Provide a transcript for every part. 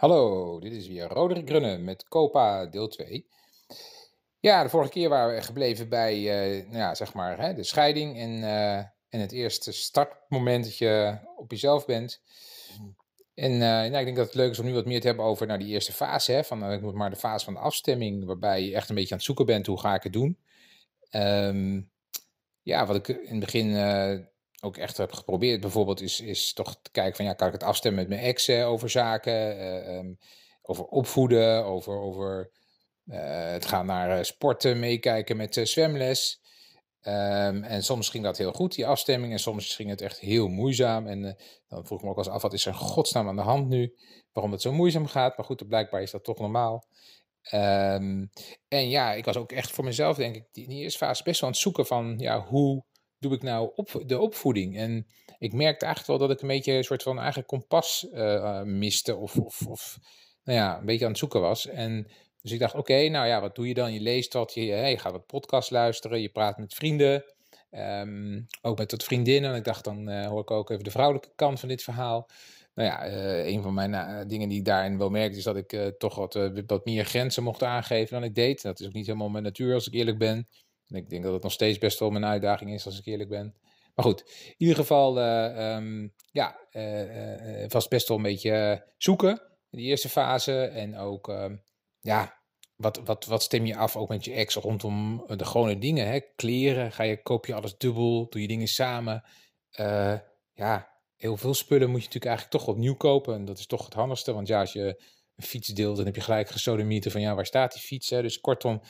Hallo, dit is weer Roderick Grunnen met Copa deel 2. Ja, de vorige keer waren we gebleven bij uh, nou ja, zeg maar, hè, de scheiding en, uh, en het eerste startmoment dat je op jezelf bent. En uh, nou, ik denk dat het leuk is om nu wat meer te hebben over nou, die eerste fase. Hè, van, ik moet maar de fase van de afstemming, waarbij je echt een beetje aan het zoeken bent, hoe ga ik het doen? Um, ja, wat ik in het begin ook echt heb geprobeerd, bijvoorbeeld, is, is toch te kijken van ja, kan ik het afstemmen met mijn ex over zaken, uh, um, over opvoeden, over, over uh, het gaan naar sporten, meekijken met zwemles. Um, en soms ging dat heel goed, die afstemming, en soms ging het echt heel moeizaam. En dan vroeg ik me ook wel eens af, wat is er godsnaam aan de hand nu? Waarom het zo moeizaam gaat? Maar goed, blijkbaar is dat toch normaal. Um, en ja, ik was ook echt voor mezelf, denk ik, in die eerste fase best wel aan het zoeken van, ja, hoe doe ik nou op, de opvoeding? En ik merkte eigenlijk wel dat ik een beetje een soort van eigen kompas uh, miste of, of, of nou ja, een beetje aan het zoeken was. En dus ik dacht, oké, nou ja, wat doe je dan? Je leest wat, je, je gaat wat podcast luisteren, je praat met vrienden, um, ook met wat vriendinnen. En ik dacht, dan uh, hoor ik ook even de vrouwelijke kant van dit verhaal. Nou ja, een van mijn dingen die ik daarin wel merkte, is dat ik toch wat, wat meer grenzen mocht aangeven dan ik deed. Dat is ook niet helemaal mijn natuur, als ik eerlijk ben. Ik denk dat het nog steeds best wel mijn uitdaging is, als ik eerlijk ben. Maar goed, in ieder geval, uh, ja, uh, best wel een beetje zoeken in die eerste fase. En ook, ehm, ja, wat, wat, wat stem je af ook met je ex rondom de gewone dingen? Hè? Kleren, ga je, koop je alles dubbel, doe je dingen samen? ja, heel veel spullen moet je natuurlijk eigenlijk toch opnieuw kopen. En dat is toch het handigste, want ja, als je een fiets deelt, dan heb je gelijk gesodemieten van ja, waar staat die fiets? Hè? Dus kortom,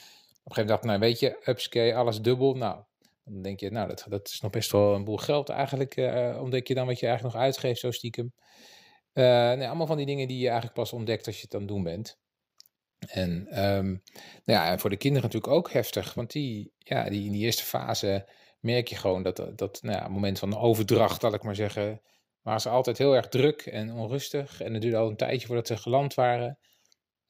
een gegeven moment dacht nou weet je, upscale, alles dubbel. Nou, dan denk je, nou, dat, dat is nog best wel een boel geld eigenlijk. Uh, ontdek je dan wat je eigenlijk nog uitgeeft, zo stiekem. Uh, nee, allemaal van die dingen die je eigenlijk pas ontdekt als je het aan het doen bent. En, um, nou ja, en voor de kinderen natuurlijk ook heftig. Want die, ja, die, in die eerste fase merk je gewoon dat, dat nou ja, moment van overdracht, zal ik maar zeggen, waren ze altijd heel erg druk en onrustig. En het duurde al een tijdje voordat ze geland waren.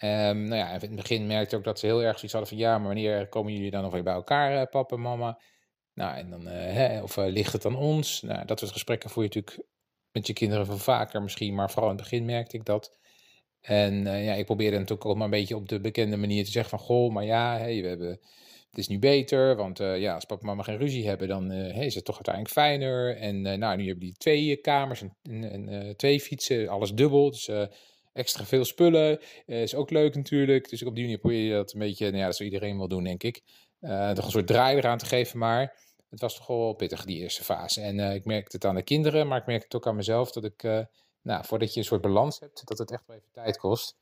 Um, nou ja, in het begin merkte ik ook dat ze heel erg zoiets hadden van ja, maar wanneer komen jullie dan nog weer bij elkaar, uh, papa en mama? Nou, en dan, uh, hè, of uh, ligt het aan ons? Nou, dat soort gesprekken voer je natuurlijk met je kinderen veel vaker misschien, maar vooral in het begin merkte ik dat. En ja, ik probeerde natuurlijk ook maar een beetje op de bekende manier te zeggen van goh, maar ja, we hebben, het is nu beter, want ja, als papa en mama geen ruzie hebben, dan is het toch uiteindelijk fijner. En nou, nu hebben die twee kamers en, en twee fietsen, alles dubbel, dus extra veel spullen. Uh, is ook leuk natuurlijk. Dus op die manier probeer je dat een beetje, nou ja, dat zou iedereen wel doen, denk ik. Uh, toch een soort draai eraan te geven, maar het was toch wel pittig, die eerste fase. En uh, ik merkte het aan de kinderen, maar ik merk het ook aan mezelf, dat ik, nou, voordat je een soort balans hebt, dat het echt wel even tijd kost.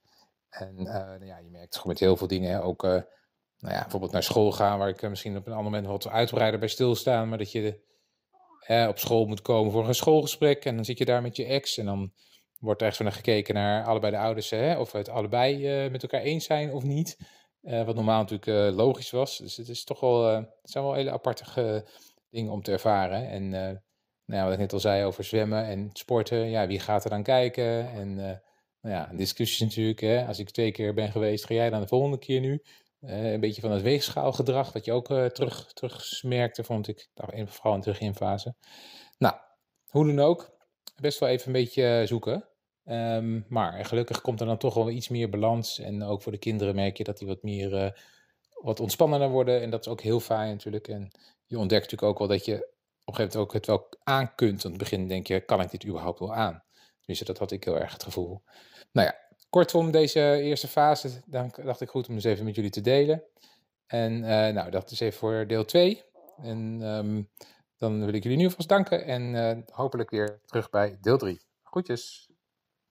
En nou ja, je merkt gewoon met heel veel dingen, ook nou ja, bijvoorbeeld naar school gaan, waar ik misschien op een ander moment wat uitbreider bij stilstaan, maar dat je op school moet komen voor een schoolgesprek en dan zit je daar met je ex en dan wordt echt naar gekeken naar allebei de ouders, hè, of het allebei uh, met elkaar eens zijn of niet. Uh, wat normaal natuurlijk uh, logisch was. Dus het, is toch wel, het zijn wel hele aparte dingen om te ervaren. En nou ja, wat ik net al zei over zwemmen en sporten, ja, wie gaat er dan kijken? En nou ja, discussies natuurlijk. Hè. Als ik twee keer ben geweest, ga jij dan de volgende keer nu? een beetje van het weegschaalgedrag, wat je ook terug, terug merkte, vond ik, vooral in de beginfase. Nou, hoe dan ook, best wel even een beetje zoeken. Um, maar gelukkig komt er dan toch wel iets meer balans. En ook voor de kinderen merk je dat die wat meer uh, wat ontspannender worden. En dat is ook heel fijn natuurlijk. En je ontdekt natuurlijk ook wel dat je op een gegeven moment ook het wel aan kunt. Aan het begin denk je, kan ik dit überhaupt wel aan? Dus dat had ik heel erg het gevoel. Nou ja, kortom, deze eerste fase, dan dacht ik goed om eens even met jullie te delen. En uh, nou, dat is even voor deel 2. En um, dan wil ik jullie nu vast danken en uh, hopelijk weer terug bij deel 3. Groetjes!